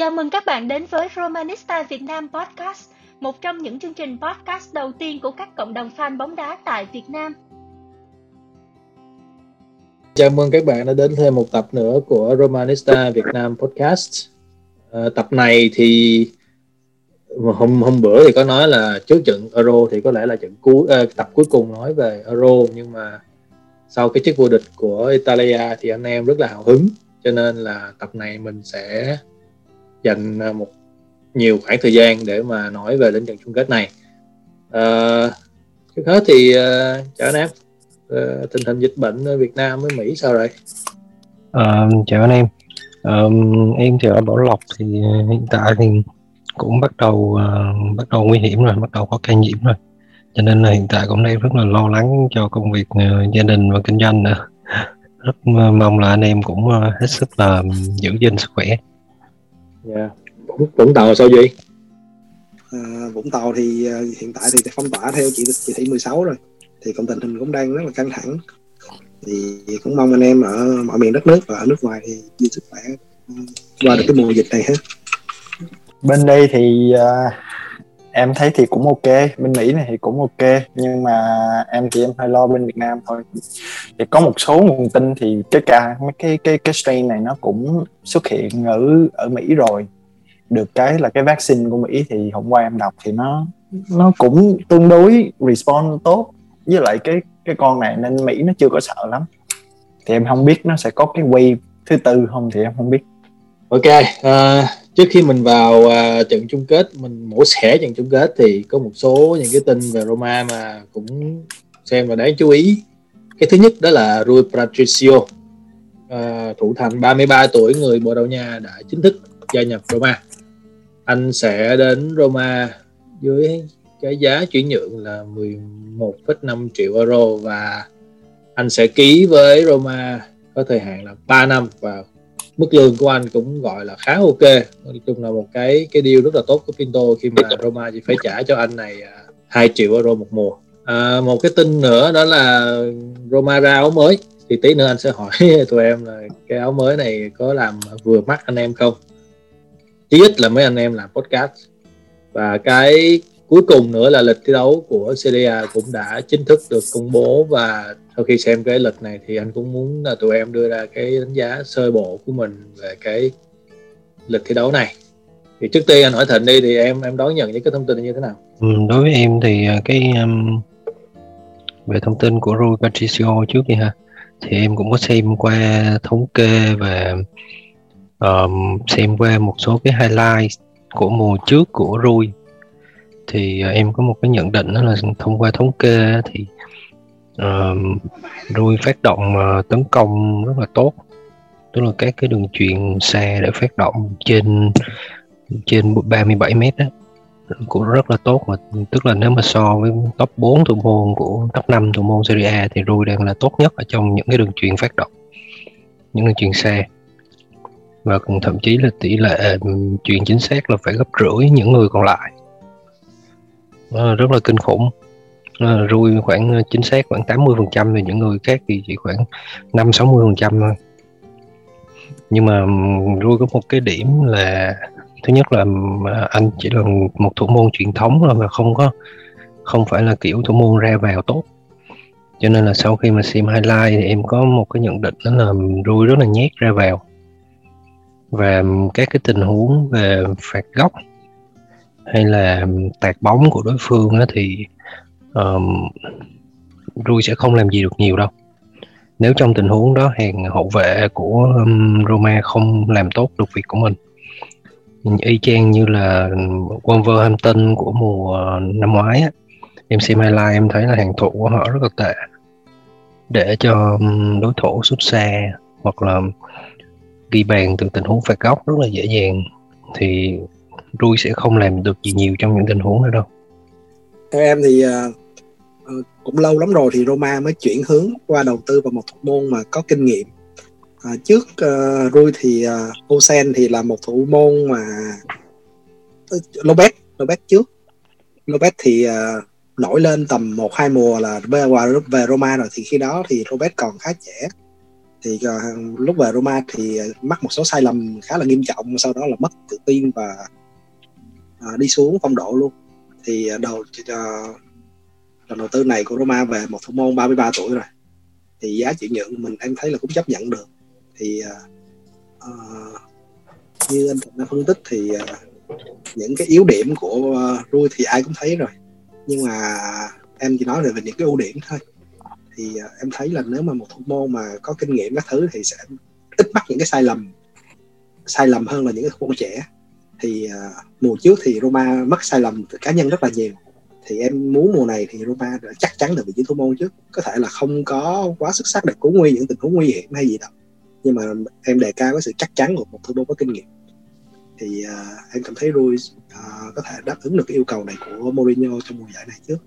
Chào mừng các bạn đến với Romanista Việt Nam Podcast, một trong những chương trình podcast đầu tiên của các cộng đồng fan bóng đá tại Việt Nam. Chào mừng các bạn đã đến thêm một tập nữa của Romanista Việt Nam Podcast. À, tập này thì hôm hôm bữa thì có nói là trước trận Euro thì có lẽ là trận cuối à, tập cuối cùng nói về Euro nhưng mà sau cái chức vô địch của Italia thì anh em rất là hào hứng cho nên là tập này mình sẽ dành à, một nhiều khoảng thời gian để mà nói về đến trận chung kết này. À, trước hết thì uh, chào anh em. Uh, tình hình dịch bệnh ở Việt Nam với Mỹ sao rồi? À, chào anh em. Um, em thì ở Bảo Lộc thì hiện tại thì cũng bắt đầu uh, bắt đầu nguy hiểm rồi bắt đầu có ca nhiễm rồi. Cho nên là hiện tại cũng đang rất là lo lắng cho công việc uh, gia đình và kinh doanh nữa. Rất mong là anh em cũng uh, hết sức là giữ gìn sức khỏe yeah. Vũng, Vũng Tàu sao gì à, Vũng Tàu thì uh, hiện tại thì phong tỏa theo chỉ chỉ thị 16 rồi. Thì còn tình hình cũng đang rất là căng thẳng. Thì cũng mong anh em ở mọi miền đất nước và ở nước ngoài thì giữ sức khỏe qua được cái mùa dịch này hết bên đây thì uh, em thấy thì cũng ok bên mỹ này thì cũng ok nhưng mà em thì em hơi lo bên việt nam thôi. Thì có một số nguồn tin thì cái ca mấy cái cái cái strain này nó cũng xuất hiện ở ở mỹ rồi. Được cái là cái vaccine của mỹ thì hôm qua em đọc thì nó nó cũng tương đối respond tốt. Với lại cái cái con này nên mỹ nó chưa có sợ lắm. Thì em không biết nó sẽ có cái wave thứ tư không thì em không biết. Ok uh, trước khi mình vào uh, trận chung kết mình mổ xẻ trận chung kết thì có một số những cái tin về Roma mà cũng xem là đáng chú ý. Cái thứ nhất đó là Rui Patricio uh, thủ thành 33 tuổi người Bồ Đào Nha đã chính thức gia nhập Roma. Anh sẽ đến Roma dưới cái giá chuyển nhượng là 11,5 triệu euro và anh sẽ ký với Roma có thời hạn là 3 năm và mức lương của anh cũng gọi là khá ok. Nói chung là một cái cái deal rất là tốt của Pinto khi mà Roma chỉ phải trả cho anh này 2 à, triệu euro một mùa. À, một cái tin nữa đó là Roma ra áo mới. Thì tí nữa anh sẽ hỏi tụi em là cái áo mới này có làm vừa mắt anh em không? Chí ít là mấy anh em làm podcast. Và cái cuối cùng nữa là lịch thi đấu của Serie cũng đã chính thức được công bố và sau khi xem cái lịch này thì anh cũng muốn là tụi em đưa ra cái đánh giá sơ bộ của mình về cái lịch thi đấu này. Thì trước tiên anh hỏi thịnh đi thì em em đón nhận những cái thông tin như thế nào? Ừ, đối với em thì à, cái um, về thông tin của Rui Patricio trước đi ha thì em cũng có xem qua thống kê và um, xem qua một số cái highlight của mùa trước của Rui thì uh, em có một cái nhận định đó là thông qua thống kê thì à, uh, Rui phát động uh, tấn công rất là tốt. Tức là các cái đường truyền xa để phát động trên trên 37 mét đó cũng rất là tốt mà tức là nếu mà so với top 4 thủ môn của top 5 thủ môn Serie A thì Rui đang là tốt nhất ở trong những cái đường truyền phát động những đường truyền xa và cũng thậm chí là tỷ lệ truyền chính xác là phải gấp rưỡi những người còn lại à, rất là kinh khủng. À, Rui khoảng ờ, chính xác khoảng 80 phần trăm thì những người khác thì chỉ khoảng 5 60 phần trăm thôi. Nhưng mà Rui có một cái điểm là thứ nhất là à, anh chỉ là một thủ môn truyền thống là mà không có không phải là kiểu thủ môn ra vào tốt. Cho nên là sau khi mà xem highlight thì em có một cái nhận định đó là Rui rất là nhét ra vào. Và các cái tình huống về phạt góc hay là tạt bóng của đối phương đó thì um, Rui sẽ không làm gì được nhiều đâu. Nếu trong tình huống đó hàng hậu vệ của um, Roma không làm tốt được việc của mình y chang như là Wolverhampton của mùa ờ, năm ngoái á em xem highlight em thấy là hàng thủ của họ rất là tệ. Để cho đối thủ sút xa hoặc là ghi bàn từ tình huống phạt góc rất là dễ dàng thì Rui sẽ không làm được gì nhiều trong những tình huống đó đâu. Theo em thì uh, cũng lâu lắm rồi thì Roma mới chuyển hướng qua đầu tư vào một thủ môn mà có kinh nghiệm. Uh, trước uh, Rui thì uh, Osen thì là một thủ môn mà Lopez Lopez trước. Lopez thì uh, nổi lên tầm một hai mùa là về, về Roma rồi thì khi đó thì Lopez còn khá trẻ. Thì uh, lúc về Roma thì mắc một số sai lầm khá là nghiêm trọng sau đó là mất tự tin và uh, đi xuống phong độ luôn. Thì uh, đầu uh, lần đầu tư này của Roma về một thủ môn 33 tuổi rồi. Thì giá chuyển nhượng mình em thấy là cũng chấp nhận được. Thì uh, như anh đã phân tích thì uh, những cái yếu điểm của uh, Rui thì ai cũng thấy rồi. Nhưng mà em chỉ nói về những cái ưu điểm thôi. Thì uh, em thấy là nếu mà một thủ môn mà có kinh nghiệm các thứ thì sẽ ít mắc những cái sai lầm sai lầm hơn là những cái thủ môn trẻ thì uh, mùa trước thì Roma mất sai lầm cá nhân rất là nhiều. Thì em muốn mùa này thì Roma chắc chắn được vị trí thủ môn trước. Có thể là không có quá xuất sắc để cứu nguy những tình huống nguy hiểm hay gì đâu. Nhưng mà em đề cao cái sự chắc chắn của một thủ môn có kinh nghiệm. Thì uh, em cảm thấy Rui uh, có thể đáp ứng được cái yêu cầu này của Mourinho trong mùa giải này trước.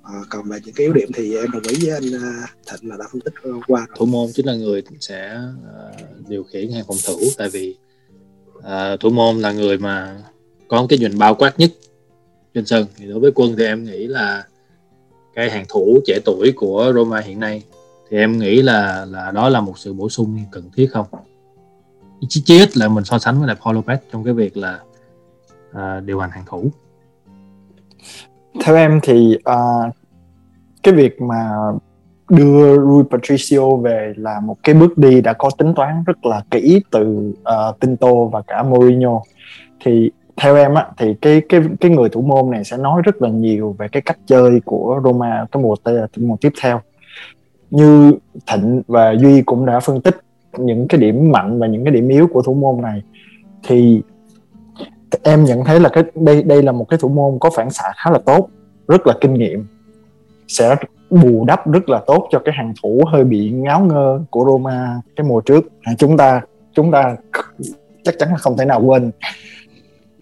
Uh, còn về những cái yếu điểm thì em đồng ý với anh uh, Thịnh là đã phân tích qua thủ môn chính là người sẽ uh, điều khiển hàng phòng thủ. Tại vì uh, thủ môn là người mà có cái nhìn bao quát nhất trên sân. Thì đối với quân thì em nghĩ là cái hàng thủ trẻ tuổi của Roma hiện nay thì em nghĩ là là đó là một sự bổ sung cần thiết không? Chí chí ít là mình so sánh với lại Paul Lopez trong cái việc là uh, điều hành hàng thủ. Theo em thì uh, cái việc mà đưa Rui Patricio về là một cái bước đi đã có tính toán rất là kỹ từ uh, Tinto và cả Mourinho. Thì theo em á thì cái cái cái người thủ môn này sẽ nói rất là nhiều về cái cách chơi của Roma cái mùa mùa tiếp theo. Như Thịnh và Duy cũng đã phân tích những cái điểm mạnh và những cái điểm yếu của thủ môn này. Thì em nhận thấy là cái đây đây là một cái thủ môn có phản xạ khá là tốt rất là kinh nghiệm sẽ bù đắp rất là tốt cho cái hàng thủ hơi bị ngáo ngơ của Roma cái mùa trước. À, chúng ta chúng ta chắc chắn là không thể nào quên.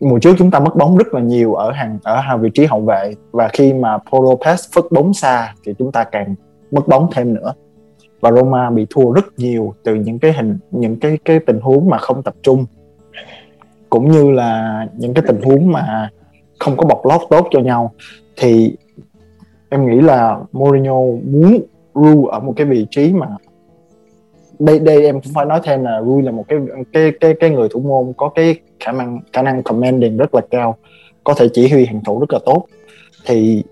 Mùa trước chúng ta mất bóng rất là nhiều ở hàng ở hàng vị trí hậu vệ. Và khi mà Paulo Lopez phất bóng xa thì chúng ta càng mất bóng thêm nữa. Và Roma bị thua rất nhiều từ những cái hình, những cái cái tình huống mà không tập trung. Cũng như là những cái tình huống mà không có bọc lót tốt cho nhau. Thì em nghĩ là Mourinho muốn Rui ở một cái vị trí mà đây đây em cũng phải nói thêm là Rui là một cái cái cái cái người thủ môn có cái khả năng khả năng commanding rất là cao, có thể chỉ huy hàng thủ rất là tốt. Thì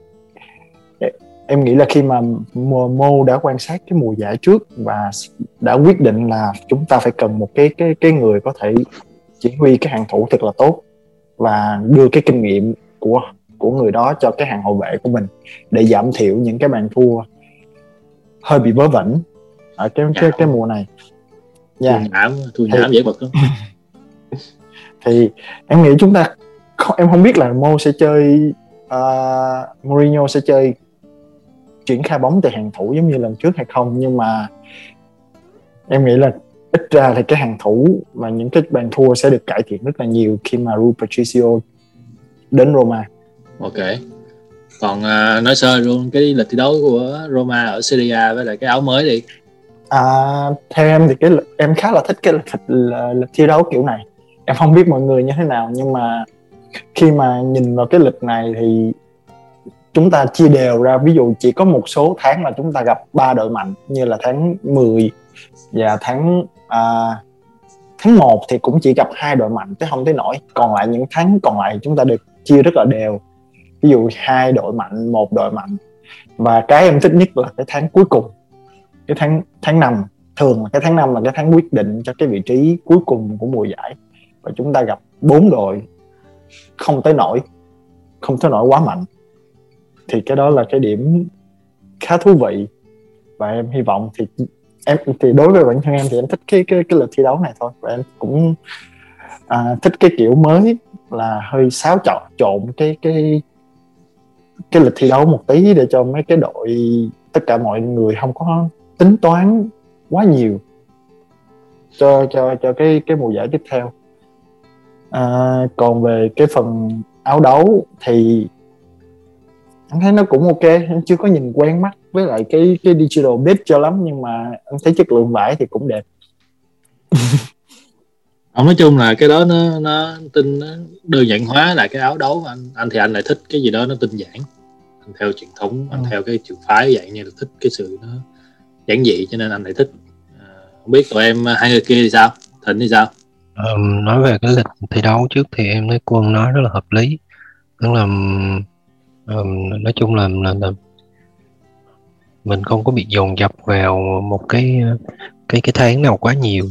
em nghĩ là khi mà Mo đã quan sát cái mùa giải trước và đã quyết định là chúng ta phải cần một cái cái cái người có thể chỉ huy cái hàng thủ thật là tốt và đưa cái kinh nghiệm của của người đó cho cái hàng hậu vệ của mình để giảm thiểu những cái bàn thua hơi bị vớ vẩn ở cái cái cái mùa này dạ yeah. nhảm thua dễ bật lắm thì em nghĩ chúng ta không, em không biết là Mo sẽ chơi uh, Mourinho sẽ chơi chuyển khai bóng từ hàng thủ giống như lần trước hay không nhưng mà em nghĩ là ít ra thì cái hàng thủ và những cái bàn thua sẽ được cải thiện rất là nhiều khi mà Rui Patricio đến Roma. Ok. Còn uh, nói sơ luôn cái lịch thi đấu của Roma ở Serie A với lại cái áo mới đi. À, theo em thì cái em khá là thích cái lịch, lịch, lịch thi đấu kiểu này. Em không biết mọi người như thế nào nhưng mà khi mà nhìn vào cái lịch này thì chúng ta chia đều ra ví dụ chỉ có một số tháng là chúng ta gặp ba đội mạnh như là tháng 10 và tháng à, tháng 1 thì cũng chỉ gặp hai đội mạnh chứ không tới nổi còn lại những tháng còn lại chúng ta được chia rất là đều ví dụ hai đội mạnh một đội mạnh. Và cái em thích nhất là cái tháng cuối cùng. Cái tháng tháng năm. Thường là cái tháng năm là cái tháng quyết định cho cái vị trí cuối cùng của mùa giải. Và chúng ta gặp bốn đội không tới nổi không tới nổi quá mạnh. Thì cái đó là cái điểm khá thú vị. Và em hy vọng thì em thì đối với bản thân em thì em thích cái cái cái lịch thi đấu này thôi. Và em cũng à, thích cái kiểu mới là hơi xáo trộn trộn cái cái cái lịch thi đấu một tí để cho mấy cái đội tất cả mọi người không có tính toán quá nhiều cho cho cho cái cái mùa giải tiếp theo. À, còn về cái phần áo đấu thì anh thấy nó cũng ok anh chưa có nhìn quen mắt với lại cái cái digital bit cho lắm nhưng mà anh thấy chất lượng vải thì cũng đẹp. ông nói chung là cái đó nó nó tin nó đơn giản hóa lại cái áo đấu anh. Anh thì anh lại thích cái gì đó nó tinh giản. Anh theo truyền thống anh ừ. theo cái trường phái vậy như là thích cái sự nó giản dị cho nên anh lại thích. Không biết tụi em hai người kia thì sao? Thịnh thì sao? Um, nói về cái lịch thi đấu trước thì em thấy quân nói rất là hợp lý. Tức là um, nói chung là, là, là mình không có bị dồn dập vào một cái cái cái tháng nào quá nhiều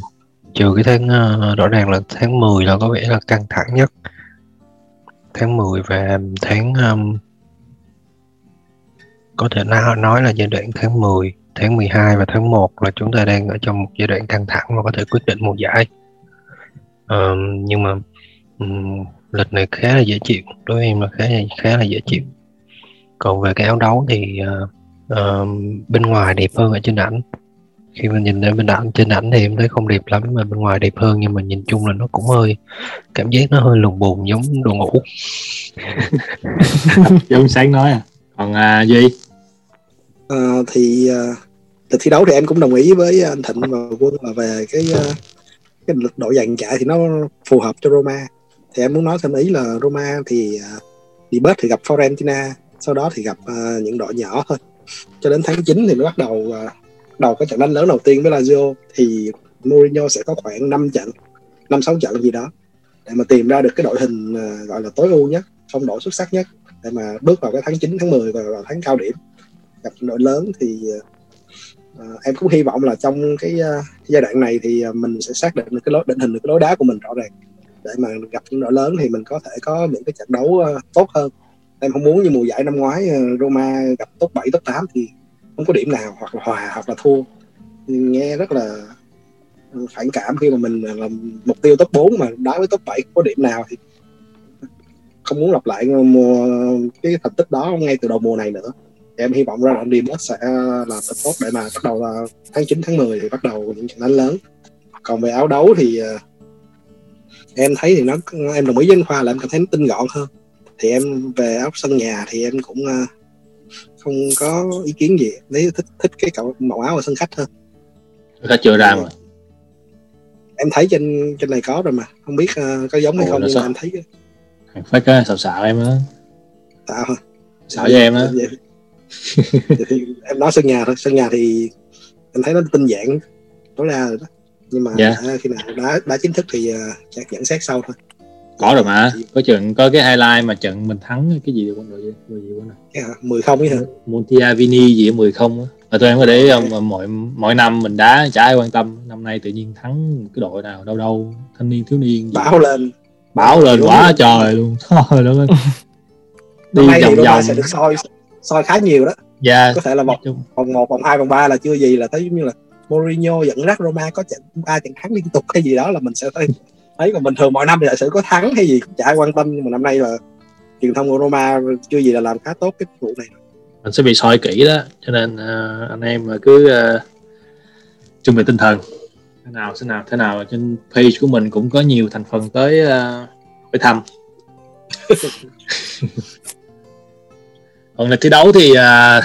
trừ cái tháng uh, rõ ràng là tháng 10 là có vẻ là căng thẳng nhất. Tháng 10 và tháng um, có thể nói, nói là giai đoạn tháng 10 tháng 12 và tháng 1 là chúng ta đang ở trong một giai đoạn căng thẳng và có thể quyết định mùa giải. Um, nhưng mà um, lịch này khá là dễ chịu đối với em là khá là khá là dễ chịu. Còn về cái áo đấu thì uh, uh, bên ngoài đẹp hơn ở trên ảnh khi mình nhìn lên bên ảnh trên ảnh thì em thấy không đẹp lắm mà bên ngoài đẹp hơn nhưng mà nhìn chung là nó cũng hơi cảm giác nó hơi lùng bùn giống đồ ngủ. Giống sáng nói à. Còn à, duy? À, thì uh, lịch thi đấu thì em cũng đồng ý với anh thịnh và quân là về cái uh, cái lịch độ dàn chạy thì nó phù hợp cho Roma. Thì em muốn nói thêm ý là Roma thì uh, đi bớt thì gặp Fiorentina sau đó thì gặp uh, những đội nhỏ thôi. Cho đến tháng 9 thì mới bắt đầu uh, đầu cái trận đánh lớn đầu tiên với Lazio thì Mourinho sẽ có khoảng 5 trận năm sáu trận gì đó để mà tìm ra được cái đội hình à, gọi là tối ưu nhất phong độ xuất sắc nhất để mà bước vào cái tháng 9 tháng 10 và vào tháng cao điểm. Gặp đội lớn thì uh, em cũng hy vọng là trong cái, uh, giai đoạn này thì uh, mình sẽ xác định được cái lối định hình được cái lối đá của mình rõ ràng. Để mà gặp những đội lớn thì mình có thể có những cái trận đấu uh, tốt hơn. Em không muốn như mùa giải năm ngoái uh, Roma gặp top 7, top 8 thì không có điểm nào hoặc là hòa hoặc là thua. Nghe rất là ừ, phản cảm khi mà mình là mục tiêu top 4 mà đá với top 7 có điểm nào thì không muốn lặp lại mùa cái thành tích đó ngay từ đầu mùa này nữa. Thì em hy vọng ra đoạn Dibot sẽ là tập tốt để mà bắt đầu là tháng 9 tháng 10 thì bắt đầu những trận đánh lớn. Còn về áo đấu thì ờ, em thấy thì nó em đồng ý với anh Khoa là em cảm thấy nó tinh gọn hơn. Thì em về áo sân nhà thì em cũng uh, không có ý kiến gì. Lấy thích thích cái cậu màu áo ở sân khách hơn. Nó chưa ra mà. Em thấy trên trên này có rồi mà. Không biết uh, có giống hay Ồ, không nhưng sao? mà em thấy phải có xạo xạo em á. Tạo hả? Xạo với em á. Em nói sân nhà thôi. Sân nhà thì em thấy nó tinh giản tối đa rồi đó. Nhưng mà Dạ. à, khi nào đá đá chính thức thì uh, chắc nhận xét sau thôi có rồi mà. Có trận có cái highlight mà trận mình thắng cái gì quân đội gì đội gì quân Cái hả? 10 không ấy hả? Montiavini gì ở 10 không á. Mà tụi em có để ý không mà mỗi mỗi năm mình đá chả ai quan tâm. Năm nay tự nhiên thắng cái đội nào đâu đâu thanh niên thiếu niên gì. lên. Bảo lên quá rồi. trời luôn. Thôi đó đi vòng vòng. sẽ được soi soi khá nhiều đó. Dạ. Có thể là vòng vòng 1, vòng 2, vòng 3 là chưa gì là thấy giống như là Mourinho dẫn dắt Roma có trận ba trận thắng liên tục hay gì đó là mình sẽ thấy ấy còn bình thường mọi năm thì giả sử có thắng hay gì? Cũng chả ai quan tâm nhưng mà năm nay là truyền thông của Roma chưa gì là làm khá tốt cái vụ này. Mình sẽ bị soi kỹ đó cho nên uh, anh em mà cứ uh, chuẩn bị tinh thần. Thế nào thế nào thế nào trên page của mình cũng có nhiều thành phần tới uh, tới thăm. Còn là thi đấu thì uh,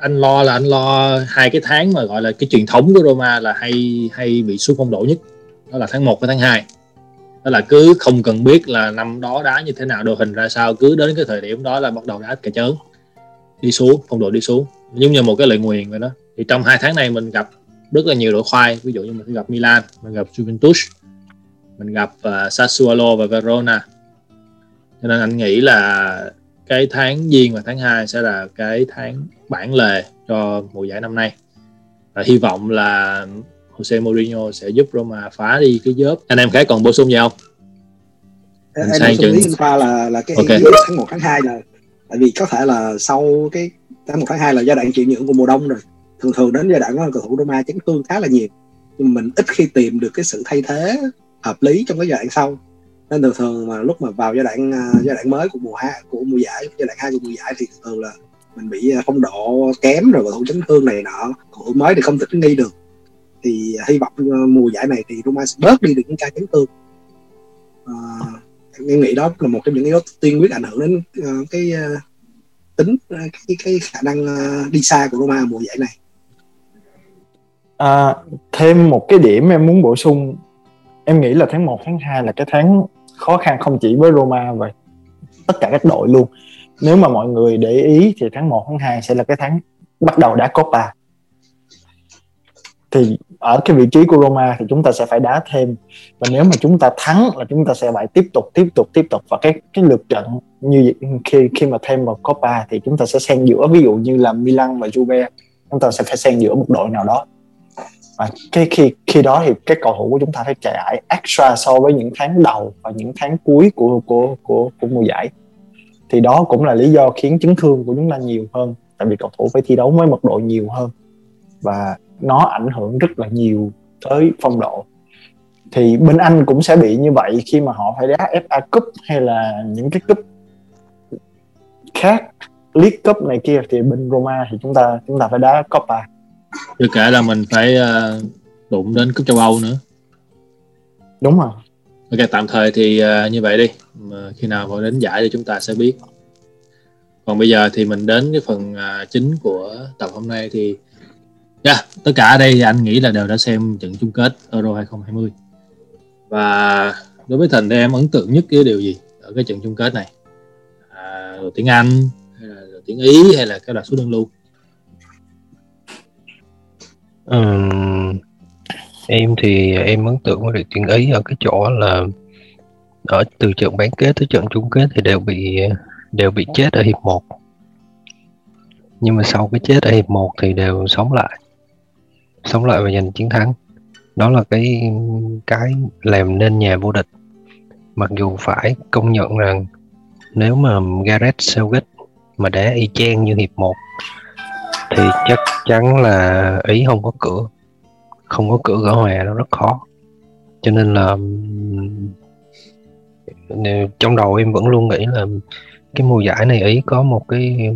anh lo là anh lo hai cái tháng mà gọi là cái truyền thống của Roma là hay hay bị xuống phong độ nhất. Đó là tháng 1 và tháng 2 đó là cứ không cần biết là năm đó đá như thế nào đội hình ra sao cứ đến cái thời điểm đó là bắt đầu đá cả chớn. Đi xuống phong độ đi xuống. Giống như một cái lời nguyền vậy đó. Thì trong hai tháng này mình gặp rất là nhiều đội khoai ví dụ như mình gặp Milan mình gặp Juventus mình gặp uh, Sassuolo và Verona. Cho nên anh nghĩ là cái tháng giêng và tháng 2 sẽ là cái tháng bản lề cho mùa giải năm nay. Và hy vọng là Jose Mourinho sẽ giúp Roma phá đi cái dớp. Anh em khác còn bổ sung gì không? Em Mình em chừng- anh Khoa là là cái Ok. ý nghĩa tháng 1 tháng 2 là tại vì có thể là sau cái tháng 1 tháng 2 là giai đoạn chịu nhượng của mùa đông rồi. Thường thường đến giai đoạn đó cầu thủ Roma chấn thương khá là nhiều. Nhưng mình ít khi tìm được cái sự thay thế hợp lý trong cái giai đoạn sau. Nên thường thường mà lúc mà vào giai đoạn à, giai đoạn mới của mùa hai của mùa giải giai đoạn hai của mùa giải thì thường là mình bị à, phong độ kém rồi cầu thủ chấn thương này nọ. Cầu thủ mới thì không thích nghi được thì hy vọng ờ, mùa giải này thì Roma sẽ bớt đi được những ca chấn thương. À, em nghĩ đó là một trong những yếu tố tiên quyết ảnh hưởng đến ờ, cái tính cái cái khả năng đi xa của Roma mùa giải này. À, thêm một cái điểm em muốn bổ sung. Em nghĩ là tháng 1, tháng 2 là cái tháng khó khăn không chỉ với Roma và tất cả các đội luôn. Nếu mà mọi người để ý thì tháng 1, tháng 2 sẽ là cái tháng bắt đầu đá Copa. Thì ở cái vị trí của Roma thì chúng ta sẽ phải đá thêm. Và nếu mà chúng ta thắng là chúng ta sẽ phải tiếp tục tiếp tục tiếp tục. Và cái cái lượt trận như khi khi mà thêm vào Copa thì chúng ta sẽ xen giữa, ví dụ như là Milan và Juve, chúng ta sẽ phải xen giữa một đội nào đó. Và cái, khi khi đó thì cái cầu thủ của chúng ta phải chạy extra so với những tháng đầu và những tháng cuối của của của của mùa giải. Thì đó cũng là lý do khiến chấn thương của chúng ta nhiều hơn. Tại vì cầu thủ phải thi đấu với mật độ nhiều hơn. Và nó ảnh hưởng rất là nhiều tới phong độ. Thì bên Anh cũng sẽ bị như vậy khi mà họ phải đá FA Cup hay là những cái cup khác League Cup này kia. Thì bên Roma thì chúng ta chúng ta phải đá Copa. Chưa kể là mình phải uh, đụng đến cúp châu Âu nữa. Đúng rồi. Ok tạm thời thì uh, như vậy đi. Mà khi nào vào đến giải thì chúng ta sẽ biết. Còn bây giờ thì mình đến cái phần uh, chính của tập hôm nay thì yeah, tất cả ở đây thì anh nghĩ là đều đã xem trận chung kết Euro 2020 và đối với thành thì em ấn tượng nhất cái điều gì ở cái trận chung kết này? À, đội tiếng Anh hay là đội tiếng Ý hay là cái đoạt số đơn lưu? Um, em thì em ấn tượng với đội tuyển Ý ở cái chỗ là ở từ trận bán kết tới trận chung kết thì đều bị đều bị chết ở hiệp 1 nhưng mà sau cái chết ở hiệp 1 thì đều sống lại sống lại và giành chiến thắng. Đó là cái cái làm nên nhà vô địch. Mặc dù phải công nhận rằng nếu mà Gareth Southgate mà đá y chang như hiệp 1 thì chắc chắn là ý không có cửa. Không có cửa gỡ hòa, nó rất khó. Cho nên là trong đầu em vẫn luôn nghĩ là cái mùa giải này ý có một cái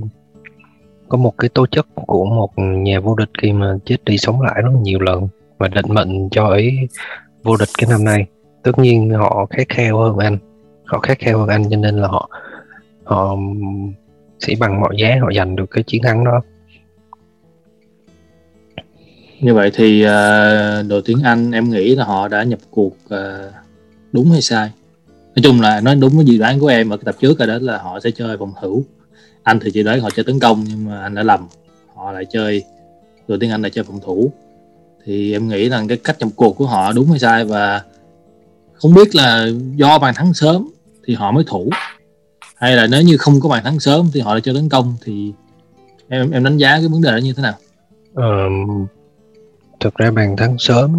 có một cái tố chất của một nhà vô địch khi mà chết đi sống lại rất nhiều lần và định mệnh cho ấy vô địch cái năm nay. Tất nhiên họ khát khao hơn anh họ khát khao hơn anh cho nên là họ họ sẽ bằng mọi giá họ giành được cái chiến thắng đó. Như vậy thì uh, đội tuyển Anh em nghĩ là họ đã nhập cuộc uh, đúng hay sai? Nói chung là nói đúng với dự đoán của em ở cái tập trước rồi đó là họ sẽ chơi vòng thử anh thì chỉ đoán họ chơi tấn công nhưng mà anh đã lầm. Họ lại chơi đội tiếng Anh lại chơi phòng thủ. Thì em nghĩ rằng cái cách nhập cuộc của họ đúng hay sai và không biết là do bàn thắng sớm thì họ mới thủ. Hay là nếu như không có bàn thắng sớm thì họ lại chơi tấn công thì em em đánh giá cái vấn đề đó như thế nào? ờ, thực ra bàn thắng sớm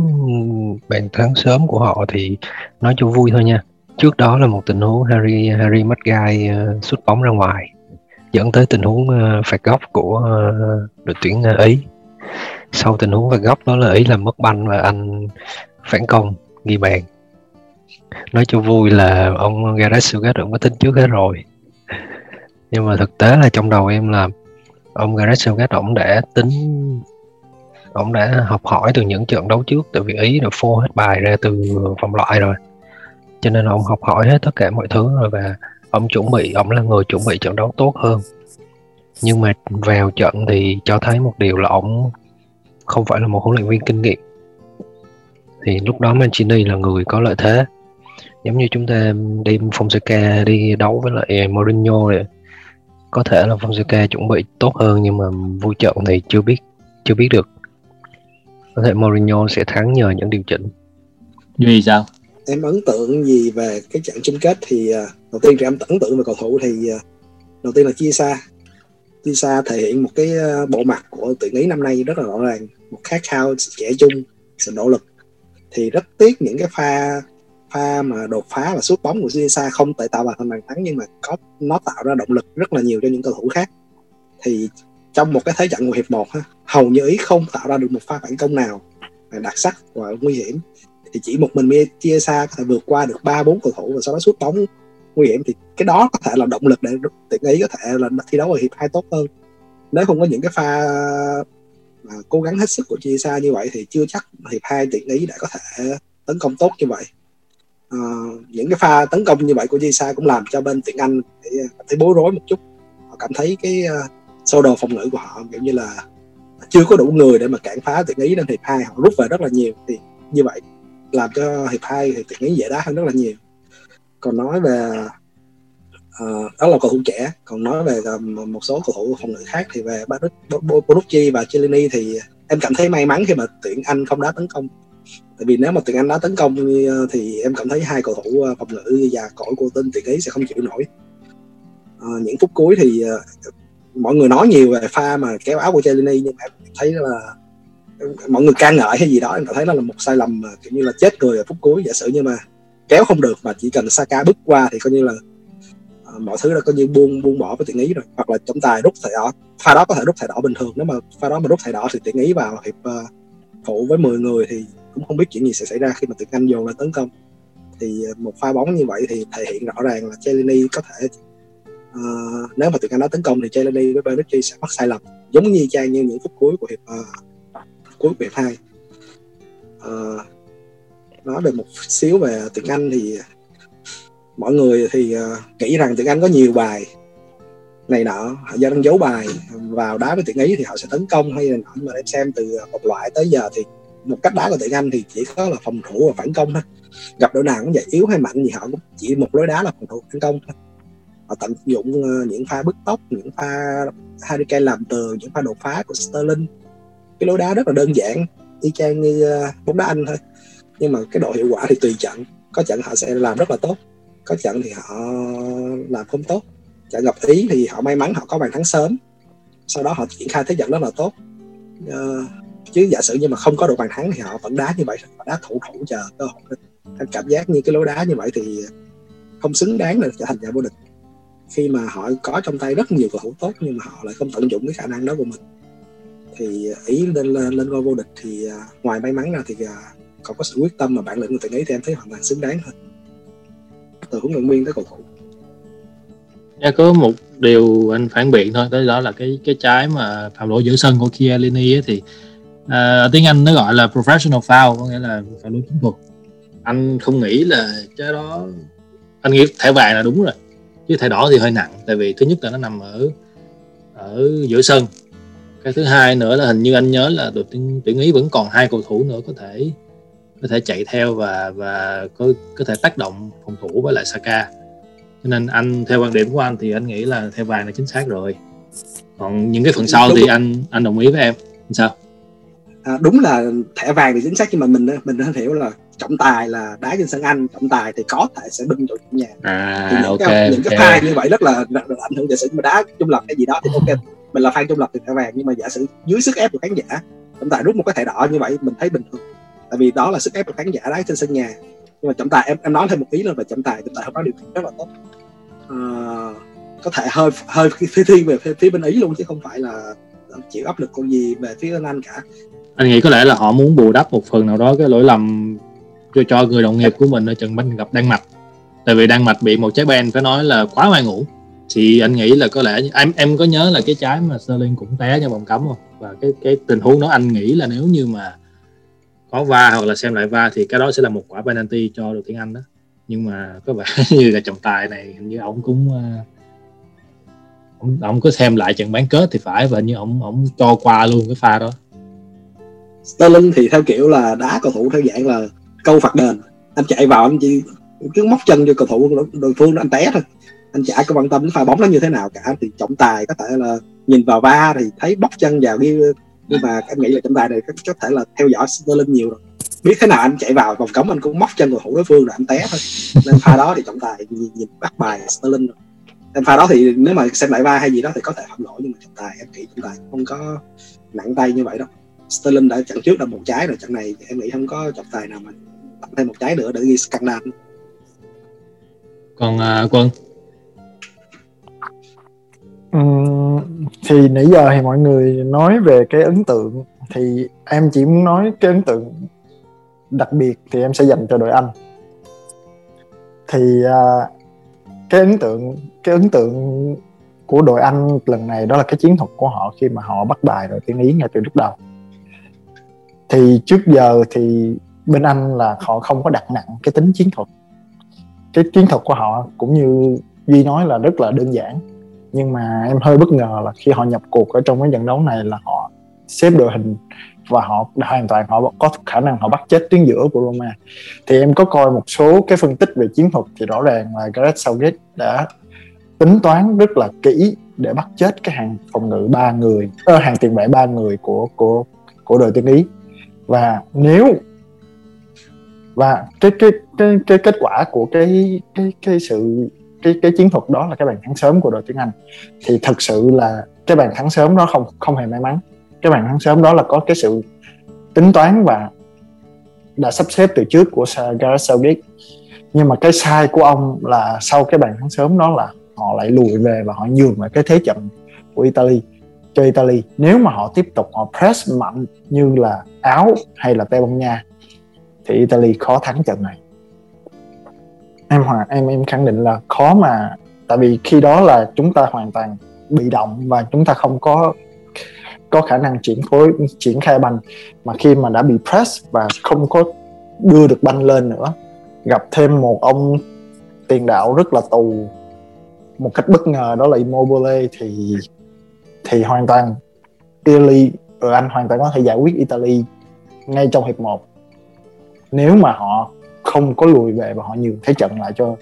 bàn thắng sớm của họ thì nói cho vui thôi nha. Trước đó là một tình huống Harry Harry Maguire uh, ờ, sút bóng ra ngoài dẫn tới tình huống ờ, phạt góc của ờ, đội tuyển ờ, Ý. Sau tình huống phạt góc đó là Ý làm mất banh và anh phản công, ghi bàn. Nói cho vui là ông Gareth Southgate cũng có tính trước hết rồi. Nhưng mà thực tế là trong đầu em là ông Gareth Southgate ông đã tính, ông đã học hỏi từ những trận đấu trước, tại vì ý đã phô hết bài ra từ vòng loại rồi. Cho nên là ông học hỏi hết tất cả mọi thứ rồi và ông chuẩn bị ông là người chuẩn bị trận đấu tốt hơn. Nhưng mà vào trận thì cho thấy một điều là ông không phải là một huấn luyện viên kinh nghiệm. Thì lúc đó Mancini là người có lợi thế. Giống như chúng ta đem Fonseca đi đấu với lại Mourinho này, có thể là Fonseca chuẩn bị tốt hơn nhưng mà vui trận thì chưa biết chưa biết được. Có thể Mourinho sẽ thắng nhờ những điều chỉnh. Duy sao? Em ấn tượng gì về cái trận chung kết thì à, đầu tiên thì em ấn tượng về cầu thủ thì à, đầu tiên là chia xa chia xa thể hiện một cái à, bộ mặt của tuyển ý năm nay rất là rõ ràng, một khát khao trẻ chung sự nỗ lực. Thì rất tiếc những cái pha pha mà đột phá và sút bóng của Chiesa không thể tạo thành bàn thắng nhưng mà có, nó tạo ra động lực rất là nhiều cho những cầu thủ khác. Thì trong một cái thế trận của hiệp 1 hầu như ý không tạo ra được một pha phản công nào đặc sắc và nguy hiểm thì chỉ một mình Chiesa có thể vượt qua được ba bốn cầu thủ và sau đó sút bóng nguy hiểm. Thì cái đó có thể là động lực để tuyển ý có thể là thi đấu ở hiệp hai tốt hơn. Nếu không có những cái pha mà cố gắng hết sức của Chiesa như vậy thì chưa chắc hiệp hai tuyển ý đã có thể tấn công tốt như vậy. À, những cái pha tấn công như vậy của Chiesa cũng làm cho bên tuyển Anh thấy bối rối một chút. Họ cảm thấy cái uh, sơ đồ phòng ngự của họ kiểu như là chưa có đủ người để mà cản phá tuyển ý nên hiệp hai họ rút về rất là nhiều. Thì như vậy làm cho hiệp hai thì tuyển ý dễ đá hơn rất là nhiều. Còn nói về uh, đó là cầu thủ trẻ còn nói về uh, một số cầu thủ phòng ngự khác thì về Bonucci và Chilini thì em cảm thấy may mắn khi mà tuyển Anh không đá tấn công. Tại vì nếu mà tuyển Anh đá tấn công ờ, thì em cảm thấy hai cầu thủ phòng ngự và cõi của tinh tuyển ý sẽ không chịu nổi. À, những phút cuối thì uh, mọi người nói nhiều về pha mà kéo áo của Chilini nhưng mà em thấy là mọi người ca ngợi hay gì đó em cảm thấy nó là một sai lầm mà kiểu như là chết người ở phút cuối giả sử như mà kéo không được mà chỉ cần Saka bước qua thì coi như là uh, mọi thứ là coi như buông buông bỏ với tiện ý rồi. Hoặc là trọng tài rút thẻ đỏ pha đó có thể rút thẻ đỏ bình thường nếu mà pha đó mà rút thẻ đỏ thì tiện ý vào hiệp uh, phụ với 10 người thì cũng không biết chuyện gì sẽ xảy ra khi mà tuyển anh dồn lên tấn công. Thì ờ, một pha bóng như vậy thì thể hiện rõ ràng là Chelini có thể uh, nếu mà tuyển anh đó tấn công thì Chelini với Benucci sẽ mắc sai lầm giống như trang như những phút cuối của hiệp uh, cuối của hiệp hai nói về một xíu về tuyển anh thì mọi người thì uh, nghĩ rằng tuyển anh có nhiều bài này nọ họ do đang giấu bài vào đá với tuyển ý thì họ sẽ tấn công hay là nọ mà em xem từ một loại tới giờ thì một cách đá của tuyển anh thì chỉ có là phòng thủ và phản công thôi. Gặp đội nào cũng vậy yếu hay mạnh gì họ cũng chỉ một lối đá là phòng thủ phản công thôi. Họ tận dụng ờ, những pha bứt tốc những pha Harry Kane làm tường những pha đột phá của Sterling cái lối đá rất là đơn giản y chang như ờ, bóng đá anh thôi. Nhưng mà cái độ hiệu quả thì tùy trận có trận họ sẽ làm rất là tốt có trận thì họ làm không tốt. Trận gặp ý thì họ may mắn họ có bàn thắng sớm sau đó họ triển khai thế trận rất là tốt. Uh, chứ giả sử như mà không có được bàn thắng thì họ vẫn đá như vậy họ đá thủ thủ chờ cơ hội anh cảm giác như cái lối đá như vậy thì không xứng đáng là trở thành nhà vô địch. Khi mà họ có trong tay rất nhiều cầu thủ tốt nhưng mà họ lại không tận dụng cái khả năng đó của mình thì à, ý lên lên, lên ngôi vô địch thì uh, ngoài may mắn ra thì à, uh, còn có sự quyết tâm mà bản lĩnh của tuyển ý thì em thấy hoàn toàn xứng đáng hơn từ huấn luyện viên tới cầu thủ Dạ có một điều anh phản biện thôi, đó, đó là cái cái trái mà phạm lỗi giữa sân của Chiellini ấy thì à, tiếng Anh nó gọi là professional foul, có nghĩa là phạm lỗi chiến thuật. Anh không nghĩ là trái đó anh nghĩ thẻ vàng là đúng rồi, chứ thẻ đỏ thì hơi nặng, tại vì thứ nhất là nó nằm ở ở giữa sân. Cái thứ hai nữa là hình như anh nhớ là đội tuyển, tuyển ý vẫn còn hai cầu thủ nữa có thể có thể chạy theo và và có có thể tác động phòng thủ với lại Saka. Cho nên anh theo quan điểm của anh thì anh nghĩ là theo vàng là chính xác rồi. Còn những cái phần sau thì anh anh đồng ý với em. Sao? À, đúng là thẻ vàng thì chính xác nhưng mà mình mình nên hiểu là trọng tài là đá trên sân anh trọng tài thì có thể sẽ bưng đội chủ nhà. À, thì những ok cái, những cái okay. pha như vậy rất là, rất là ảnh hưởng sử mà đá. Trung lập hay gì đó thì ok mình là fan trung lập thì thẻ vàng nhưng mà giả sử dưới sức ép của khán giả trọng tài rút một cái thẻ đỏ như vậy mình thấy bình thường. Tại vì đó là sức ép của khán giả đá trên sân nhà. Nhưng mà trọng tài em em nói thêm một ý là về trọng tài trọng tài không có điều kiện rất là tốt. À, có thể hơi hơi phía thiên về phía, phía bên ý luôn chứ không phải là chịu áp lực con gì về phía anh cả. Anh nghĩ có lẽ là họ muốn bù đắp một phần nào đó cái lỗi lầm cho cho người đồng nghiệp của mình ở trận banh gặp Đan Mạch. Tại vì Đan Mạch bị một trái ben phải nói là quá ngoan ngủ thì anh nghĩ là có lẽ em em có nhớ là cái trái mà Sterling cũng té trong vòng cấm không? Và cái cái tình huống đó anh nghĩ là nếu như mà có va hoặc là xem lại va thì cái đó sẽ là một quả penalty cho đội tuyển Anh đó. Nhưng mà có vẻ như là trọng tài này hình như ông cũng ờ, ông, ông có xem lại trận bán kết thì phải và như ông ông cho qua luôn cái pha đó. Sterling thì theo kiểu là đá cầu thủ theo dạng là câu phạt đền. Anh chạy vào anh chỉ cứ móc chân cho cầu thủ đối phương anh té thôi anh chả có quan tâm đến pha bóng nó như thế nào cả. Thì trọng tài có thể là nhìn vào va thì thấy bóc chân vào ghi nhưng mà em nghĩ là trọng tài này có, có thể là theo dõi Sterling nhiều rồi. Biết thế nào anh chạy vào vòng cấm anh cũng móc chân cầu thủ đối phương rồi anh té thôi. Nên pha đó thì trọng tài nhìn, nhìn bắt bài Sterling rồi. Nên pha đó thì nếu mà xem lại va hay gì đó thì có thể phạm lỗi nhưng mà trọng tài em nghĩ trọng tài không có nặng tay như vậy đâu. Sterling đã chặn trước là một trái rồi trận này em nghĩ không có trọng tài nào mà tặng thêm một trái nữa để ghi scandal còn à, uh, quân thì nãy giờ thì mọi người nói về cái ấn tượng thì em chỉ muốn nói cái ấn tượng đặc biệt thì em sẽ dành cho đội Anh. Thì à, cái ấn tượng cái ấn tượng của đội Anh lần này đó là cái chiến thuật của họ khi mà họ bắt bài đội tuyển Ý ngay từ lúc đầu. Thì trước giờ thì bên Anh là họ không có đặt nặng cái tính chiến thuật cái chiến thuật của họ cũng như Duy nói là rất là đơn giản nhưng mà em hơi bất ngờ là khi họ nhập cuộc ở trong cái trận đấu này là họ xếp đội hình và họ hoàn toàn họ có khả năng họ bắt chết tuyến giữa của Roma. Thì em có coi một số cái phân tích về chiến thuật thì rõ ràng là Gareth Southgate đã tính toán rất là kỹ để bắt chết cái hàng phòng ngự ba người ờ, hàng tiền vệ ba người của của của đội tuyển Ý. Và nếu và cái cái cái cái kết quả của cái cái cái sự cái cái chiến thuật đó là cái bàn thắng sớm của đội tuyển Anh. Thì thật sự là cái bàn thắng sớm đó không không hề may mắn. Cái bàn thắng sớm đó là có cái sự tính toán và đã sắp xếp từ trước của Gareth Southgate. Nhưng mà cái sai của ông là sau cái bàn thắng sớm đó là họ lại lùi về và họ nhường lại cái thế trận của Italy, cho Italy. Nếu mà họ tiếp tục họ press mạnh như là Áo hay là Tây Ban Nha, thì Italy khó thắng trận này em hoàn em em khẳng định là khó mà, tại vì khi đó là chúng ta hoàn toàn bị động và chúng ta không có có khả năng triển phối triển khai banh. Mà khi mà đã bị press và không có đưa được banh lên nữa, gặp thêm một ông tiền đạo rất là tù, một cách bất ngờ đó là Immobile, thì thì hoàn toàn Italy, ở Anh hoàn toàn có thể giải quyết Italy ngay trong hiệp 1 nếu mà họ không có lùi về và họ nhường thế trận lại cho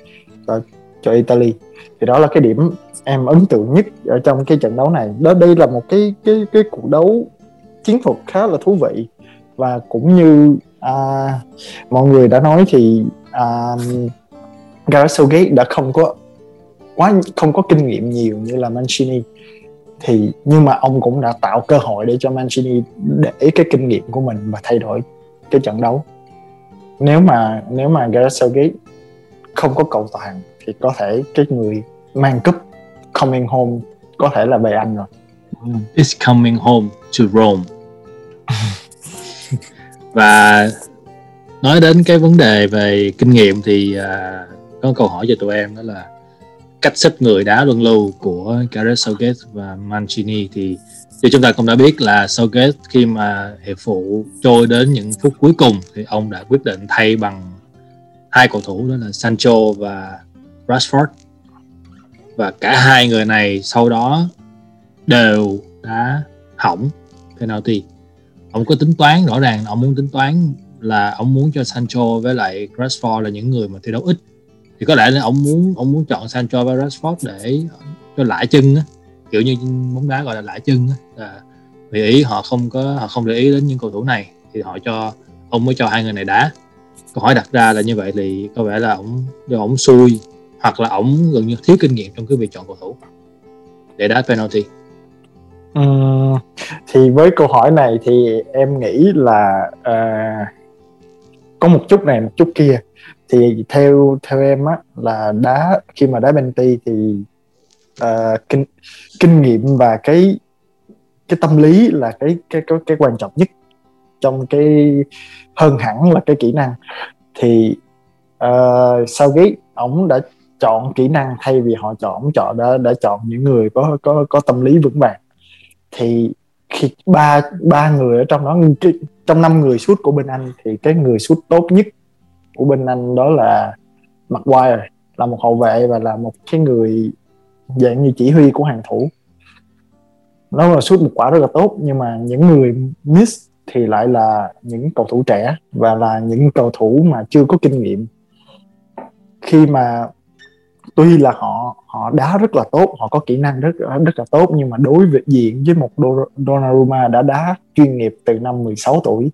cho, cho Italy. Thì đó là cái điểm em ấn tượng nhất ở trong cái trận đấu này. Đó đây là một cái cái cái cuộc đấu chiến thuật khá là thú vị. Và cũng như à, mọi người đã nói thì à, Gareth Southgate đã không có quá không có kinh nghiệm nhiều như là Mancini. Thì nhưng mà ông cũng đã tạo cơ hội để cho Mancini để cái kinh nghiệm của mình và thay đổi cái trận đấu nếu mà nếu mà Gareth Southgate không có cầu toàn thì có thể cái người mang cúp coming home có thể là về Anh rồi. It's coming home to Rome. Và nói đến cái vấn đề về kinh nghiệm thì uh, có câu hỏi cho tụi em đó là cách xếp người đá luân lưu của Gareth Southgate và Mancini thì như chúng ta cũng đã biết là Southgate khi mà hiệp phụ trôi đến những phút cuối cùng thì ông đã quyết định thay bằng hai cầu thủ đó là Sancho và Rashford. Và cả hai người này sau đó đều đã hỏng penalty. Ông có tính toán, rõ ràng ông muốn tính toán là ông muốn cho Sancho với lại Rashford là những người mà thi đấu ít. Thì có lẽ là ông muốn ông muốn chọn Sancho và Rashford để cho lại chân á kiểu như bóng đá gọi là lại chân á là vì ý họ không có họ không để ý đến những cầu thủ này thì họ cho ông mới cho hai người này đá. Câu hỏi đặt ra là như vậy thì có vẻ là ông do ông xui hoặc là ông gần như thiếu kinh nghiệm trong cái việc chọn cầu thủ để đá penalty. Ừ, thì với câu hỏi này thì em nghĩ là uh, có một chút này một chút kia. Thì theo theo em á là đá khi mà đá penalty thì uh, kinh kinh nghiệm và cái cái tâm lý là cái cái cái, cái quan trọng nhất trong cái hơn hẳn là cái kỹ năng. Thì uh, sau cái ổng đã chọn kỹ năng thay vì họ chọn chọn đã đã chọn những người có có có tâm lý vững vàng. Thì khi ba ba người ở trong đó trong năm người sút của bên anh thì cái người sút tốt nhất của bên anh đó là Maguire là một hậu vệ và là một cái người dạng như chỉ huy của hàng thủ. Nó là sút một quả rất là tốt, nhưng mà những người miss thì lại là những cầu thủ trẻ và là những cầu thủ mà chưa có kinh nghiệm. Khi mà tuy là họ họ đá rất là tốt, họ có kỹ năng rất rất là tốt, nhưng mà đối với diện với một Donnarumma đã đá chuyên nghiệp từ năm 16 tuổi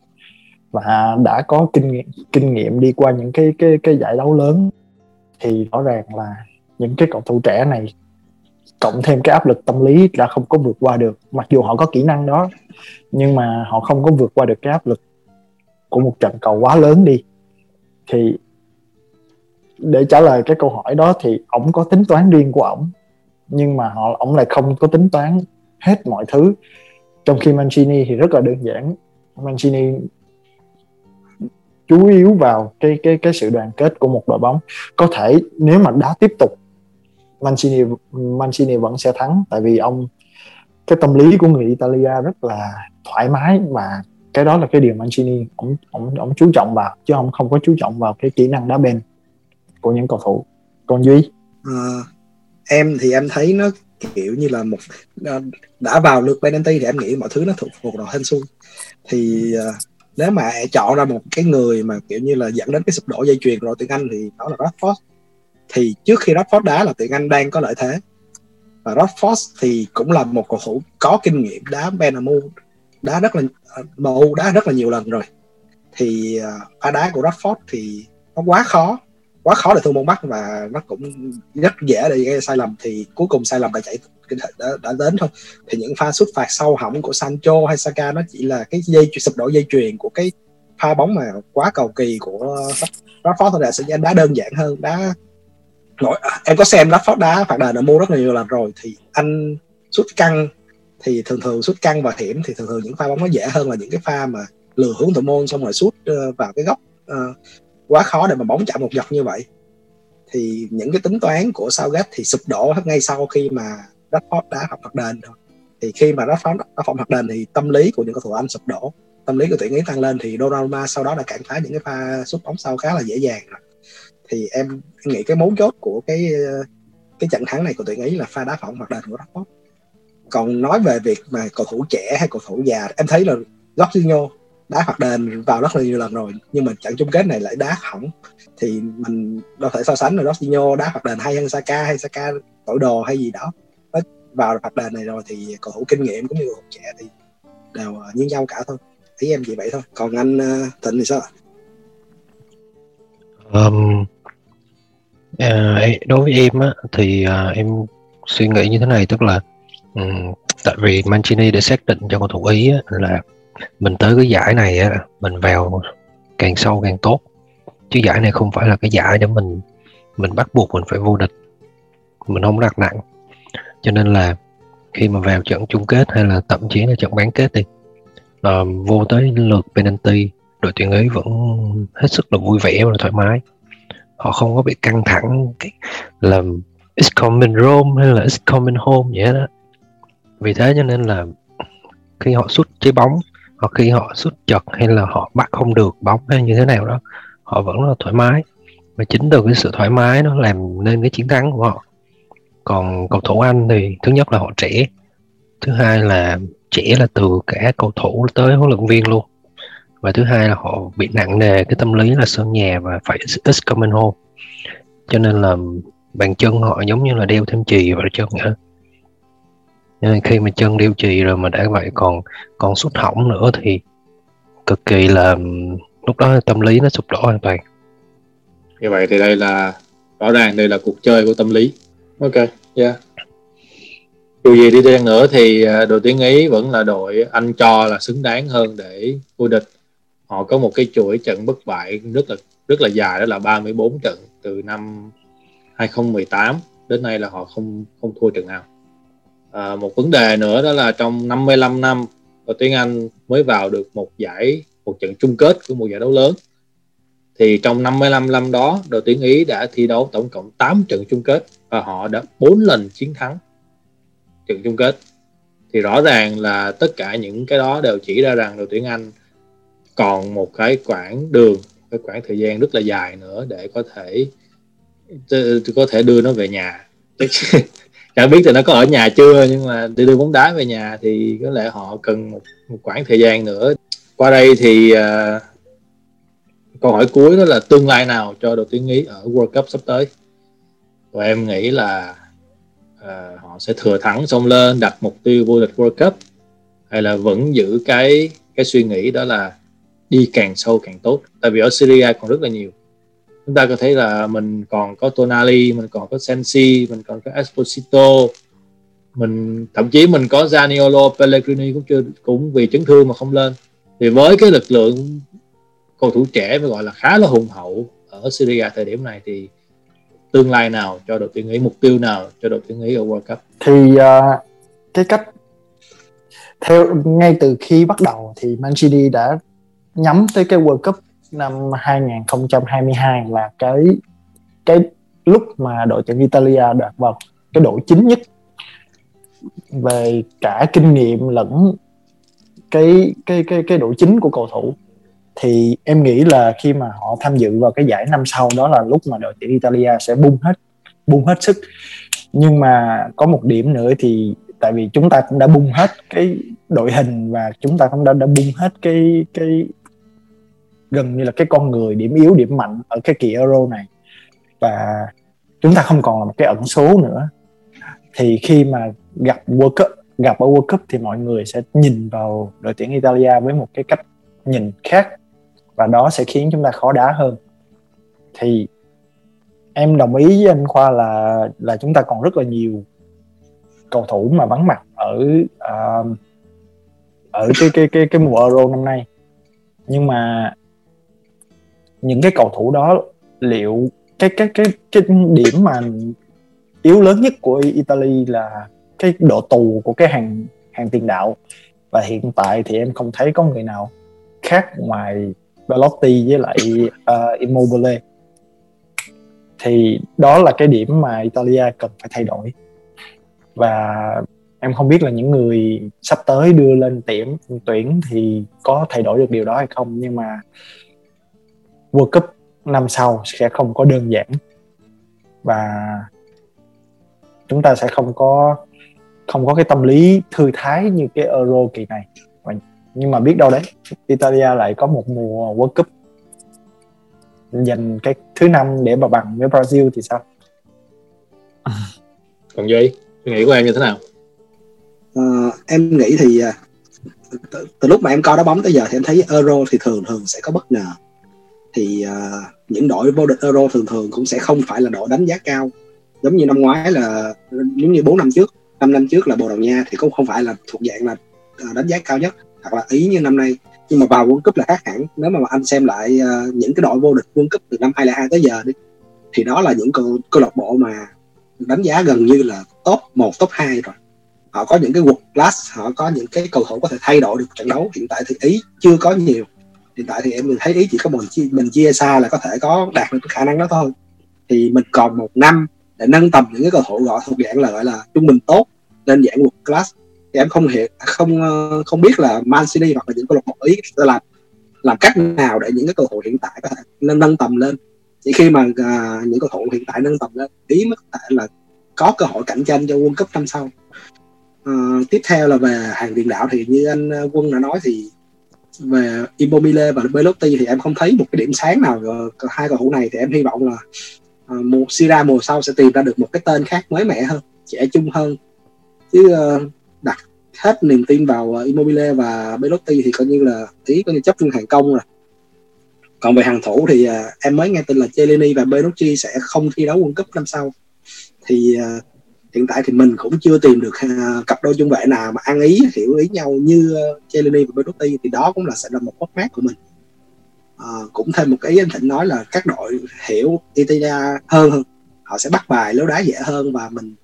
và đã có kinh nghiệm kinh nghiệm đi qua những cái cái cái giải đấu lớn, thì rõ ràng là những cái cầu thủ trẻ này cộng thêm cái áp lực tâm lý là không có vượt qua được. Mặc dù họ có kỹ năng đó, nhưng mà họ không có vượt qua được cái áp lực của một trận cầu quá lớn đi. Thì để trả lời cái câu hỏi đó thì ổng có tính toán riêng của ổng, nhưng mà họ, ổng lại không có tính toán hết mọi thứ. Trong khi Mancini thì rất là đơn giản. Mancini chú yếu vào cái cái cái sự đoàn kết của một đội bóng. Có thể nếu mà đá tiếp tục Mancini Mancini vẫn sẽ thắng tại vì ông cái tâm lý của người Italia rất là thoải mái và cái đó là cái điều Mancini ông ông ông chú trọng vào chứ ông không có chú trọng vào cái kỹ năng đá bền của những cầu thủ. Còn duy? À, em thì em thấy nó kiểu như là một ờ, đã vào lượt penalty thì em nghĩ mọi thứ nó thuộc thuộc vào hên xui. Thì ờ, nếu mà chọn ra một cái người mà kiểu như là dẫn đến cái sụp đổ dây chuyền rồi tiếng Anh thì đó là Rashford thì trước khi Rashford đá là tuyển Anh đang có lợi thế. Và Rashford thì cũng là một cầu thủ có kinh nghiệm đá Benamu đá rất là ờ, MU đá rất là nhiều lần rồi. Thì ờ, pha đá của Rashford thì nó quá khó quá khó để thua môn bắt và nó cũng rất dễ để gây sai lầm. Thì cuối cùng sai lầm đã chạy đã, đã đến thôi. Thì những pha xuất phạt sâu hỏng của Sancho hay Saka nó chỉ là cái dây sụp đổ dây chuyền của cái pha bóng mà quá cầu kỳ của Rashford thôi là sẽ đá đơn giản hơn đá nổi à, em có xem Rashford đá phạt đền ở mua rất là nhiều lần rồi. Thì anh sút căng thì thường thường sút căng và hiểm thì thường thường những pha bóng nó dễ hơn là những cái pha mà lừa hướng thủ môn xong rồi sút ờ, vào cái góc uh, quá khó để mà bóng chạm một dọc như vậy. Thì những cái tính toán của Southgate thì sụp đổ ngay sau khi mà Rashford đá học phạt đền thôi. Thì khi mà Rashford đá phạt mặt đền thì tâm lý của những cầu thủ Anh sụp đổ. Tâm lý của tuyển ý tăng lên thì Donnarumma sau đó đã cản phá những cái pha sút bóng sau khá là dễ dàng rồi thì em nghĩ cái mấu chốt của cái cái trận thắng này của tuyển ý là pha đá phỏng hoặc đền của Rashford còn nói về việc mà cầu thủ trẻ hay cầu thủ già em thấy là Jorginho đá phạt đền vào rất là nhiều lần rồi nhưng mà trận chung kết này lại đá hỏng thì mình đâu thể so sánh là Jorginho đá phạt đền hay hơn Saka hay Saka tội đồ hay gì đó. Vào phạt đền này rồi thì cầu thủ kinh nghiệm cũng như cầu thủ trẻ thì đều ờ, như nhau cả thôi. Ý em chỉ vậy thôi. Còn anh ờ, Thịnh thì sao um, Ờ, đối với em á thì uh, em suy nghĩ như thế này tức là um, tại vì Mancini đã xác định cho cầu thủ ý á, là mình tới cái giải này á mình vào càng sâu càng tốt. Chứ giải này không phải là cái giải để mình mình bắt buộc mình phải vô địch mình không đặt nặng. Cho nên là khi mà vào trận chung kết hay là thậm chí là trận bán kết đi uh, vô tới lượt penalty đội tuyển ấy vẫn hết sức là vui vẻ và thoải mái họ không có bị căng thẳng cái làm it's coming Rome hay là it's coming home vậy đó. Vì thế cho nên là khi họ sút trái bóng, hoặc khi họ sút chật hay là họ bắt không được bóng hay như thế nào đó, họ vẫn rất là thoải mái. Và chính từ cái sự thoải mái nó làm nên cái chiến thắng của họ. Còn cầu thủ Anh thì thứ nhất là họ trẻ, thứ hai là trẻ là từ cả cầu thủ tới huấn luyện viên luôn và thứ hai là họ bị nặng nề cái tâm lý là sân nhà và phải ít coming home. Cho nên là bàn chân họ giống như là đeo thêm chì vào chân nữa nên khi mà chân đeo chì rồi mà đã vậy còn còn sút hỏng nữa thì cực kỳ là, lúc đó tâm lý nó sụp đổ hoàn toàn. Như vậy thì đây là, rõ ràng đây là cuộc chơi của tâm lý. Ok, yeah. Dù gì đi chăng nữa thì à, đội tuyển Ý vẫn là đội anh cho là xứng đáng hơn để vô địch họ có một cái chuỗi trận bất bại rất là rất là dài đó là 34 trận từ năm 2018 đến nay là họ không không thua trận nào. À, một vấn đề nữa đó là trong 55 năm đội tuyển Anh mới vào được một giải một trận chung kết của một giải đấu lớn. Thì trong 55 năm đó đội tuyển Ý đã thi đấu tổng cộng 8 trận chung kết và họ đã 4 lần chiến thắng trận chung kết. Thì rõ ràng là tất cả những cái đó đều chỉ ra rằng đội tuyển Anh còn một cái quãng đường cái quãng thời gian rất là dài nữa để có thể có thể đưa nó về nhà. Chẳng biết thì nó có ở nhà chưa nhưng mà để đưa bóng đá về nhà thì có lẽ họ cần một, một khoảng thời gian nữa. Qua đây thì uh, câu hỏi cuối đó là tương lai nào cho đội tuyển ý ở World Cup sắp tới? Và em nghĩ là uh, họ sẽ thừa thắng xông lên đặt mục tiêu vô địch World Cup hay là vẫn giữ cái cái suy nghĩ đó là đi càng sâu càng tốt. Tại vì ở Syria còn rất là nhiều. Chúng ta có thấy là mình còn có Tonali mình còn có Sensi mình còn có Esposito. Mình thậm chí mình có Zaniolo Pellegrini cũng chưa cũng vì chấn thương mà không lên. Thì với cái lực lượng cầu thủ trẻ phải gọi là khá là hùng hậu ở Syria thời điểm này thì tương lai nào cho đội tuyển Ý mục tiêu nào cho đội tuyển Ý ở World Cup? Thì uh, cái cách theo ngay từ khi bắt đầu thì Mancini đã nhắm tới cái World Cup năm 2022 là cái cái lúc mà đội tuyển Italia đạt vào cái đội chính nhất. Về cả kinh nghiệm lẫn cái cái cái cái đội chính của cầu thủ. Thì em nghĩ là khi mà họ tham dự vào cái giải năm sau, đó là lúc mà đội tuyển Italia sẽ bung hết bung hết sức. Nhưng mà có một điểm nữa thì tại vì chúng ta cũng đã bung hết cái đội hình và chúng ta cũng đã đã bung hết cái cái gần như là cái con người điểm yếu điểm mạnh ở cái kỳ Euro này. Và chúng ta không còn là một cái ẩn số nữa. Thì khi mà gặp World Cup gặp ở World Cup thì mọi người sẽ nhìn vào đội tuyển Italia với một cái cách nhìn khác. Và đó sẽ khiến chúng ta khó đá hơn. Thì em đồng ý với anh Khoa là là chúng ta còn rất là nhiều cầu thủ mà vắng mặt ở uh, ở cái cái cái cái mùa Euro năm nay. Nhưng mà những cái cầu thủ đó liệu cái cái cái cái điểm mà yếu lớn nhất của Italy là cái độ tù của cái hàng hàng tiền đạo? Và hiện tại thì em không thấy có người nào khác ngoài Belotti với lại uh, Immobile. Thì đó là cái điểm mà Italia cần phải thay đổi. Và em không biết là những người sắp tới đưa lên tiệm tuyển thì có thay đổi được điều đó hay không nhưng mà World Cup năm sau sẽ không có đơn giản. Và chúng ta sẽ không có không có cái tâm lý thư thái như cái Euro kỳ này. Nhưng mà biết đâu đấy Italia lại có một mùa World Cup giành cái thứ năm để mà bằng với Brazil thì sao? Còn Duy suy nghĩ của em như thế nào? Uh, em nghĩ thì uh, từ, từ lúc mà em coi đá bóng tới giờ thì em thấy Euro thì thường thường sẽ có bất ngờ thì uh, những đội vô địch Euro thường thường cũng sẽ không phải là đội đánh giá cao. Giống như năm ngoái là giống như bốn năm trước năm năm trước là Bồ Đào Nha thì cũng không phải là thuộc dạng là ờ, đánh giá cao nhất hoặc là ý như năm nay. Nhưng mà vào World Cup là khác hẳn. Nếu mà anh xem lại uh, những cái đội vô địch World Cup từ năm 2002 tới giờ đi thì đó là những câu câu lạc bộ mà đánh giá gần như là top 1, top 2 rồi. Họ có những cái world class họ có những cái cầu thủ có thể thay đổi được trận đấu. Hiện tại thì ý chưa có nhiều hiện tại thì em thấy ý chỉ có mình chia mình chia xa là có thể có đạt được khả năng đó thôi. Thì mình còn một năm để nâng tầm những cái cầu thủ gọi thuộc dạng là gọi là trung bình tốt lên dạng world class. Thì em không hiểu không ờ, không biết là Man City hoặc là những câu lạc bộ ý sẽ làm làm cách nào để những cái cầu thủ hiện tại có thể nâng nâng tầm lên. Chỉ khi mà uh, những cầu thủ hiện tại nâng tầm lên ý mới có thể là có cơ hội cạnh tranh cho World Cup năm sau. Uh, tiếp theo là về hàng tiền đạo thì như anh ờ, Quân đã nói thì về Immobile và Belotti thì em không thấy một cái điểm sáng nào ờ, hai cầu thủ này. Thì em hy vọng là ờ, uh, một Sira mùa sau sẽ tìm ra được một cái tên khác mới mẻ hơn trẻ trung hơn. Chứ uh, đặt hết niềm tin vào uh, Immobile và Belotti thì coi như là ý coi như chấp trung hàng công rồi. Còn về hàng thủ thì uh, em mới nghe tin là Chelini và Benucci sẽ không thi đấu World Cup năm sau. Thì uh, hiện tại thì mình cũng chưa tìm được uh, cặp đôi trung vệ nào mà ăn ý hiểu ý nhau như uh, và Benucci thì đó cũng là sẽ là một mất mát của mình. Uh, cũng thêm một cái ý anh Thịnh nói là các đội hiểu Italia hơn hơn. Họ sẽ bắt bài lối đá dễ hơn và mình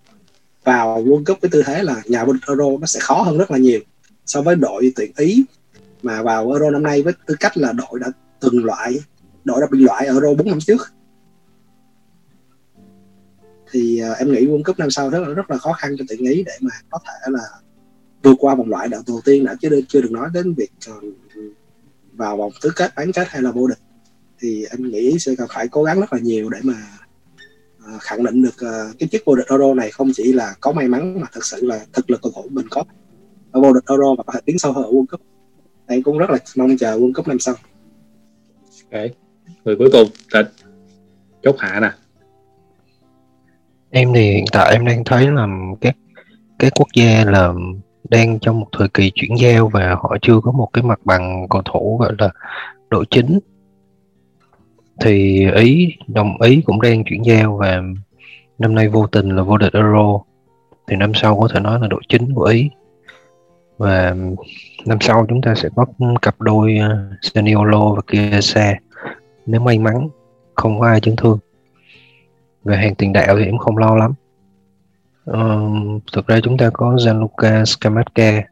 vào World Cup với tư thế là nhà vô địch Euro nó sẽ khó hơn rất là nhiều so với đội tuyển Ý. Mà vào Euro năm nay với tư cách là đội đã từng loại đội đã bị loại ở Euro 4 năm trước thì uh, em nghĩ World Cup năm sau rất là rất là khó khăn cho tuyển Ý để mà có thể là vượt qua vòng loại đầu đầu tiên đã chứ chưa được nói đến việc uh, vào vòng tứ kết bán kết hay là vô địch. Thì em nghĩ sẽ cần phải cố gắng rất là nhiều để mà uh, khẳng định được uh, cái chức vô địch Euro này không chỉ là có may mắn mà thực sự là thực lực cầu thủ mình có. Ở vô địch Euro và có thể tiến sâu hơn ở World Cup. Em cũng rất là mong chờ World Cup năm sau. Ok. Người cuối cùng là chốt hạ nè em thì hiện tại em đang thấy là các các quốc gia là đang trong một thời kỳ chuyển giao và họ chưa có một cái mặt bằng cầu thủ, gọi là, độ chính. Thì ý, đồng ý cũng đang chuyển giao và năm nay vô tình là vô địch euro. Thì năm sau có thể nói là độ chính của ý. Và năm sau chúng ta sẽ có cặp đôi ờ, Zaniolo và Kiesa. Nếu may mắn, không có ai chấn thương về hàng tiền đạo thì em không lo lắm. Uh, thực ra chúng ta có Gianluca Scamacca.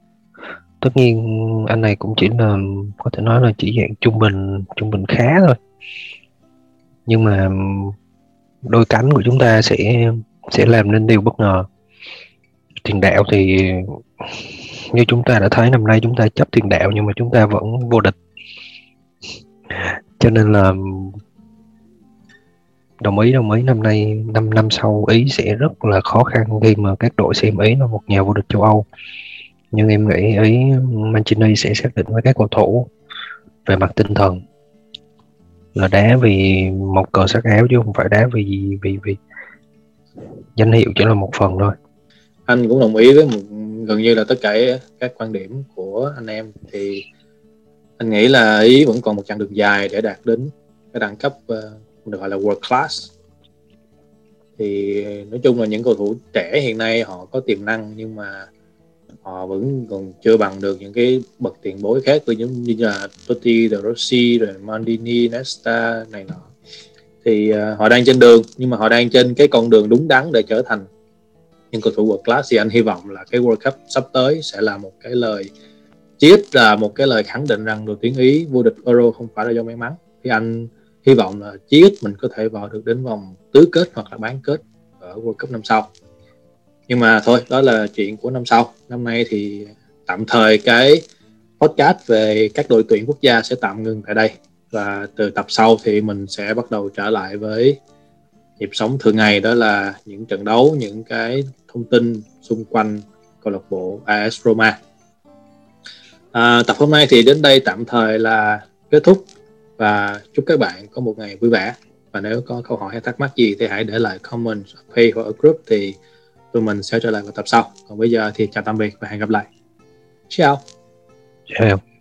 Tất nhiên anh này cũng chỉ là có thể nói là chỉ dạng trung bình trung bình khá thôi. Nhưng mà đôi cánh của chúng ta sẽ sẽ làm nên điều bất ngờ. Tiền đạo thì như chúng ta đã thấy năm nay chúng ta chấp tiền đạo nhưng mà chúng ta vẫn vô địch. Cho nên là đồng ý đồng ý. Năm nay năm năm sau ý sẽ rất là khó khăn khi mà các đội xem ý là một nhà vô địch châu âu. Nhưng em nghĩ ý Mancini sẽ xác định với các cầu thủ về mặt tinh thần là đá vì một cờ sắc áo chứ không phải đá vì vì vì danh hiệu chỉ là một phần thôi. Anh cũng đồng ý với một, gần như là tất cả các quan điểm của anh em. Thì anh nghĩ là ý vẫn còn một chặng đường dài để đạt đến cái đẳng cấp uh, được gọi là world class. Thì ờ, nói chung là những cầu thủ trẻ hiện nay họ có tiềm năng nhưng mà họ vẫn còn chưa bằng được những cái bậc tiền bối khác tôi những như là Totti, De Rossi, rồi mandini Nesta này nọ. Thì uh, họ đang trên đường nhưng mà họ đang trên cái con đường đúng đắn để trở thành những cầu thủ world class. Thì anh hy vọng là cái World Cup sắp tới sẽ là một cái lời chí ít là một cái lời khẳng định rằng đội tuyển Ý vô địch Euro không phải là do may mắn. Thì anh hy vọng là chí ít mình có thể vào được đến vòng tứ kết hoặc là bán kết ở World Cup năm sau. Nhưng mà thôi đó là chuyện của năm sau. Năm nay thì tạm thời cái podcast về các đội tuyển quốc gia sẽ tạm ngừng tại đây. Và từ tập sau thì mình sẽ bắt đầu trở lại với nhịp sống thường ngày. Đó là những trận đấu những cái thông tin xung quanh câu lạc bộ AS Roma. À, tập hôm nay thì đến đây tạm thời là kết thúc và chúc các bạn có một ngày vui vẻ. Và nếu có câu hỏi hay thắc mắc gì thì hãy để lại comment ở page hoặc ở group thì tụi mình sẽ trở lại vào tập sau. Còn bây giờ thì chào tạm biệt và hẹn gặp lại. Ciao chào.